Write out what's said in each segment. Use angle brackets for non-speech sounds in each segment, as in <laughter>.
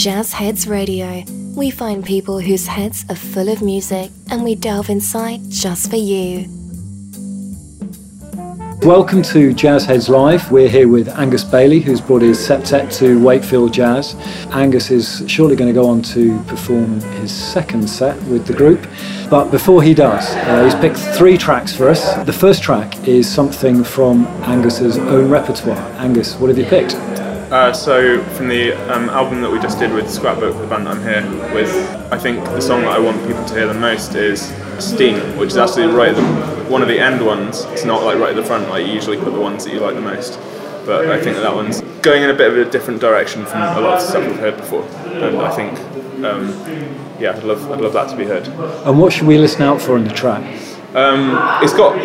Jazz Heads Radio. We find people whose heads are full of music and we delve inside just for you. Welcome to Jazz Heads Live. We're here with Angus Bailey, who's brought his septet to Wakefield Jazz. Angus is shortly going to go on to perform his second set with the group. But before he does, uh, he's picked three tracks for us. The first track is something from Angus's own repertoire. Angus, what have you picked? Uh, so from the um, album that we just did with Scrapbook, the band that I'm here with, I think the song that I want people to hear the most is Steam, which is actually right at the, one of the end ones. It's not like right at the front, like you usually put the ones that you like the most. But I think that, that one's going in a bit of a different direction from a lot of stuff we've heard before, and I think, um, yeah, I'd love, I'd love that to be heard. And what should we listen out for in the track? Um, it's got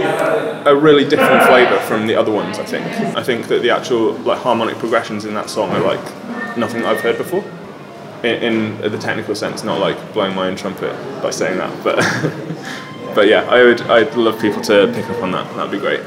a really different flavour from the other ones. I think. I think that the actual like harmonic progressions in that song are like nothing I've heard before. In, in the technical sense, not like blowing my own trumpet by saying that, but <laughs> but yeah, I would I'd love people to pick up on that. That'd be great.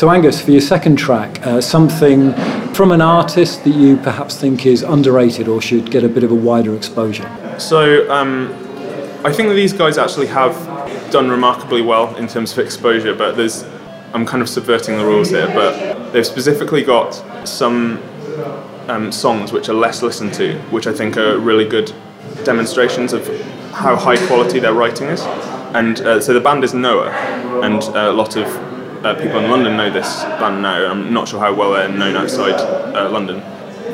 So, Angus, for your second track, uh, something from an artist that you perhaps think is underrated or should get a bit of a wider exposure. So, um, I think that these guys actually have done remarkably well in terms of exposure, but there's I'm kind of subverting the rules here, but they've specifically got some um, songs which are less listened to, which I think are really good demonstrations of how high quality their writing is. And uh, so the band is Noah, and uh, a lot of uh, people in London know this band now. I'm not sure how well they're known outside uh, London.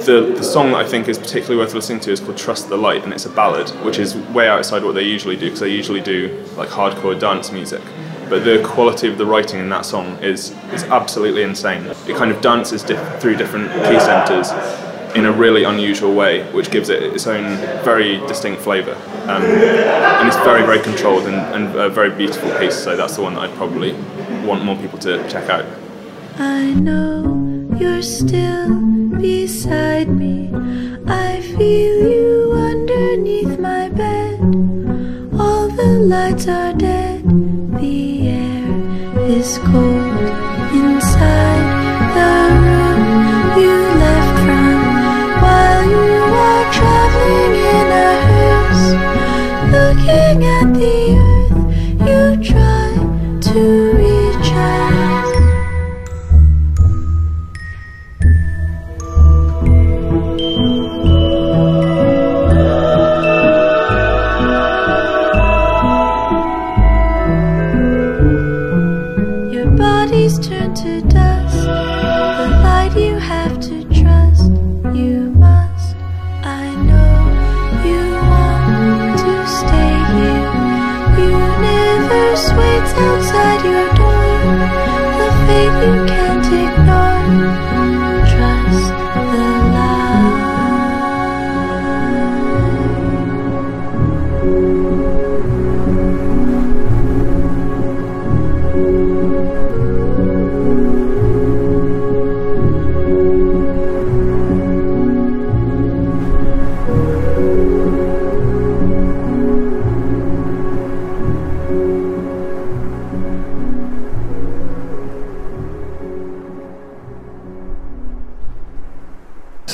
The, the song that I think is particularly worth listening to is called Trust the Light, and it's a ballad, which is way outside what they usually do, because they usually do like hardcore dance music but the quality of the writing in that song is is absolutely insane. It kind of dances through different key centres in a really unusual way, which gives it its own very distinct flavour. Um, and it's very, very controlled and, and a very beautiful piece, so that's the one that I'd probably want more people to check out. I know you're still beside me. I feel you underneath my bed. All the lights are dead. The air is cold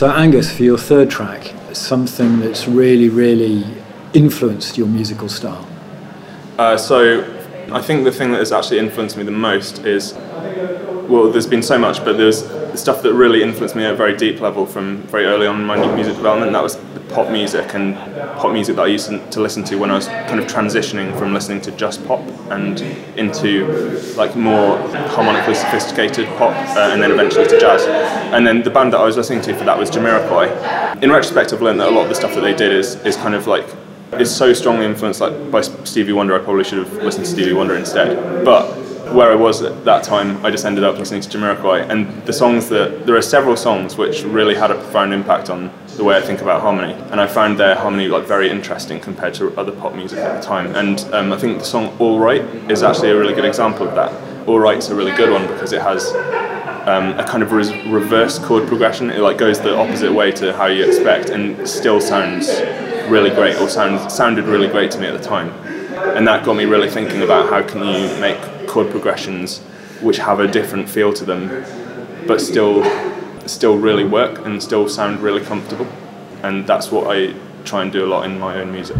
So, Angus, for your third track, something that's really, really influenced your musical style. Uh, so I think the thing that has actually influenced me the most is, well, there's been so much, but there's stuff that really influenced me at a very deep level from very early on in my music development. That was pop music and pop music that I used to listen to when I was kind of transitioning from listening to just pop and into like more harmonically sophisticated pop, uh, and then eventually to jazz. And then the band that I was listening to for that was Jamiroquai. In retrospect, I've learned that a lot of the stuff that they did is is kind of like is so strongly influenced like by Stevie Wonder. I probably should have listened to Stevie Wonder instead. But where I was at that time, I just ended up listening to Jamiroquai. And the songs that there are several songs which really had a profound impact on the way I think about harmony. And I found their harmony like very interesting compared to other pop music at the time. And um, I think the song All Right is actually a really good example of that. All Right's a really good one because it has um, a kind of reverse chord progression. It like goes the opposite way to how you expect, and still sounds really great, or sounds sounded really great to me at the time. And that got me really thinking about how can you make chord progressions which have a different feel to them, but still still really work and still sound really comfortable. And that's what I try and do a lot in my own music.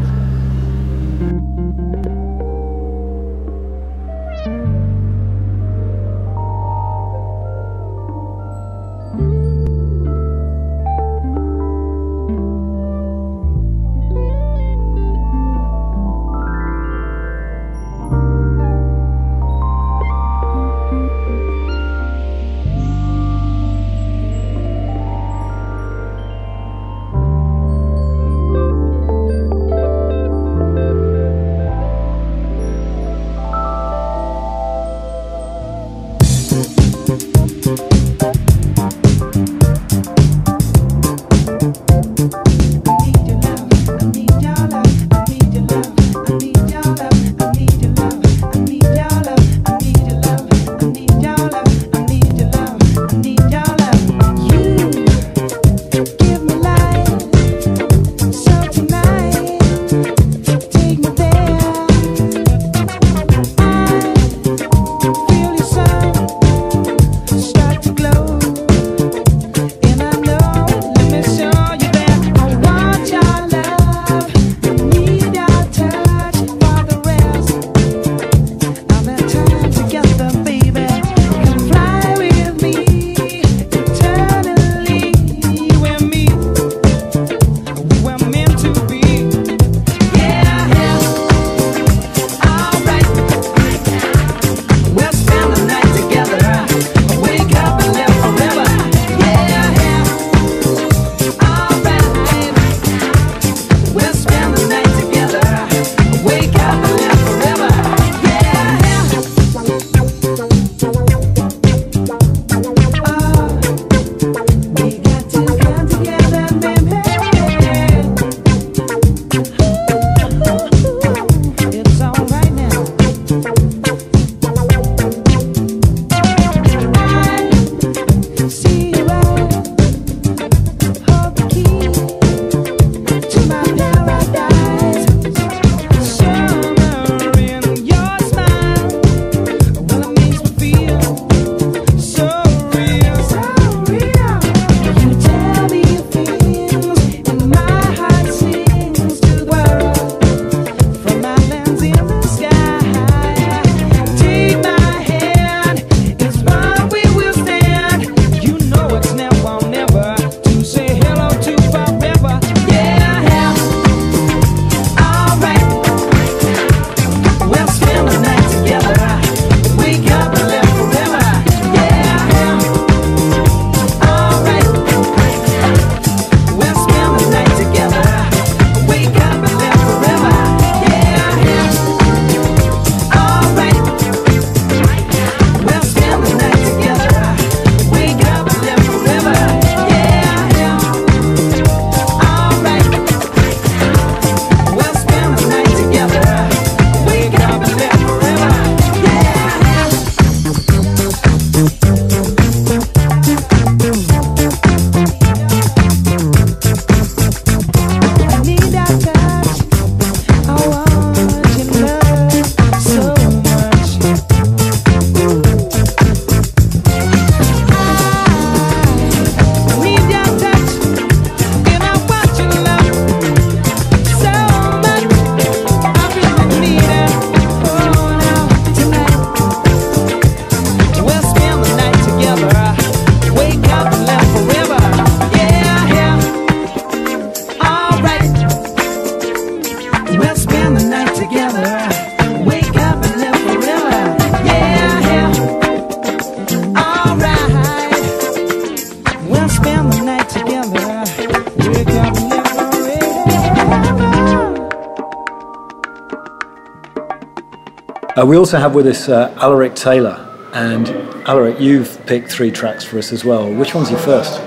Uh, we also have with us uh, Alaric Taylor. And Alaric, you've picked three tracks for us as well. Which one's your first?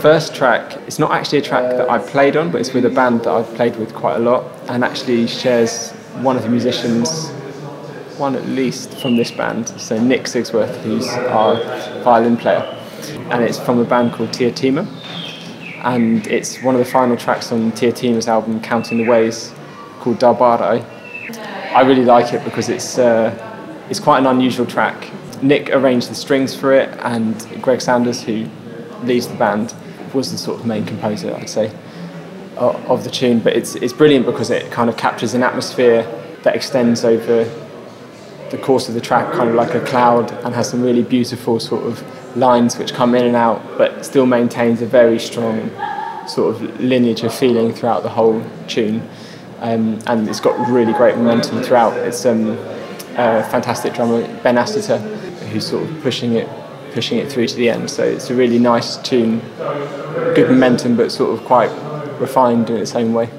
First track, it's not actually a track that I played on, but it's with a band that I've played with quite a lot and actually shares one of the musicians, one at least from this band, so Nick Sigsworth, who's our violin player. And it's from a band called Tia Tima. And it's one of the final tracks on Tia Tima's album, Counting the Ways, called Darbare. I really like it because it's, uh, it's quite an unusual track. Nick arranged the strings for it, and Greg Sanders, who leads the band, was the sort of main composer, I'd say, of the tune. But it's, it's brilliant because it kind of captures an atmosphere that extends over the course of the track, kind of like a cloud, and has some really beautiful sort of lines which come in and out, but still maintains a very strong sort of lineage of feeling throughout the whole tune um, and it's got really great momentum throughout. It's um, a fantastic drummer, Ben Asseter, who's sort of pushing it, pushing it through to the end. So it's a really nice tune, good momentum, but sort of quite refined in its own way.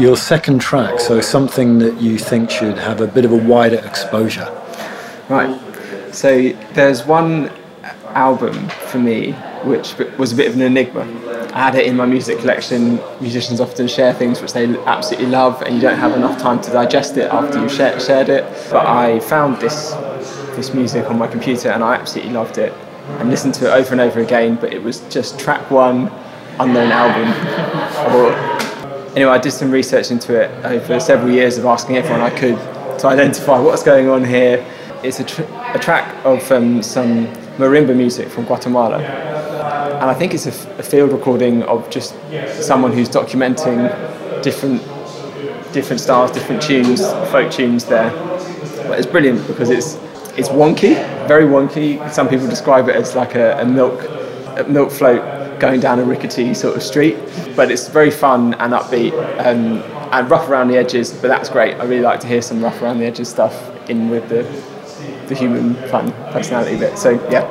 Your second track, so something that you think should have a bit of a wider exposure. Right. So there's one album for me which was a bit of an enigma. I had it in my music collection. Musicians often share things which they absolutely love, and you don't have enough time to digest it after you've shared, it. But I found this this music on my computer, and I absolutely loved it, and listened to it over and over again. But it was just track one, unknown album. Anyway, I did some research into it over several years of asking everyone I could to identify what's going on here. It's a, tr- a track of um, some marimba music from Guatemala. And I think it's a, f- a field recording of just someone who's documenting different different styles, different tunes, folk tunes there. But it's brilliant because it's it's wonky, very wonky. Some people describe it as like a, a milk a milk float going down a rickety sort of street. But it's very fun and upbeat um, and rough around the edges. But that's great. I really like to hear some rough around the edges stuff in with the the human fun personality bit. So yeah.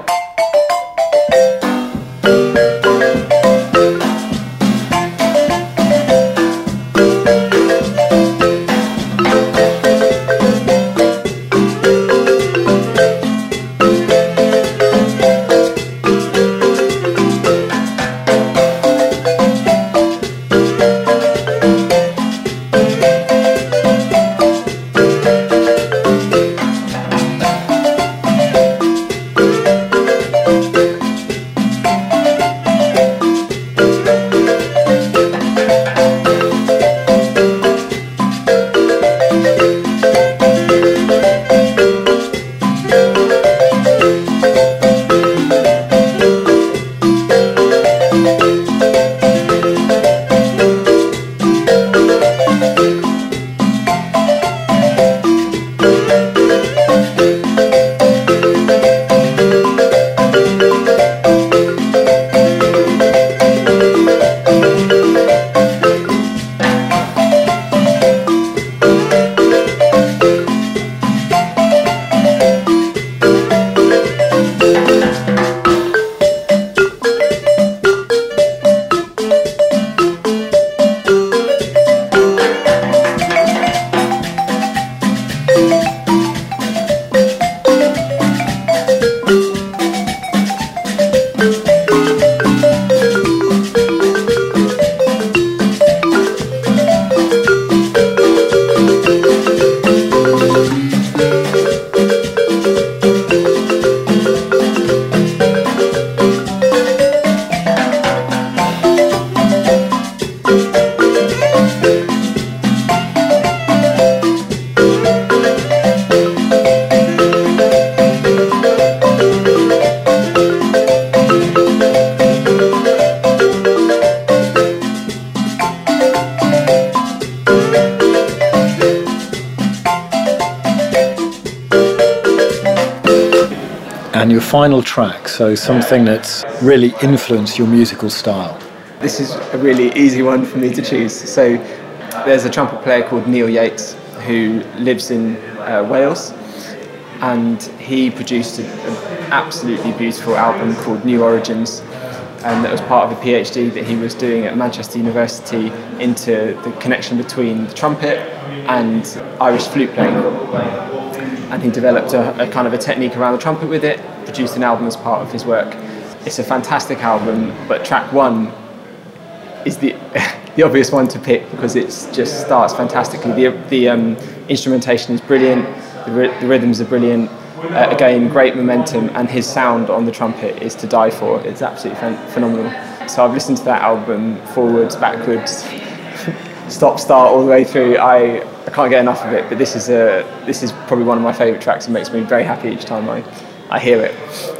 Final track, so something that's really influenced your musical style. This is a really easy one for me to choose. So there's a trumpet player called Neil Yates who lives in uh, Wales and he produced an absolutely beautiful album called New Origins and that was part of a PhD that he was doing at Manchester University into the connection between the trumpet and Irish flute playing. And he developed a, a kind of a technique around the trumpet with it, produced an album as part of his work. It's a fantastic album, but track one is the <laughs> the obvious one to pick because it just starts fantastically. The, the um, instrumentation is brilliant, the, the rhythms are brilliant. Uh, again, great momentum, and his sound on the trumpet is to die for. It's absolutely phen- phenomenal. So I've listened to that album forwards, backwards, <laughs> stop, start, all the way through. I, I can't get enough of it. But this is a this is probably one of my favourite tracks. It makes me very happy each time I, I hear it.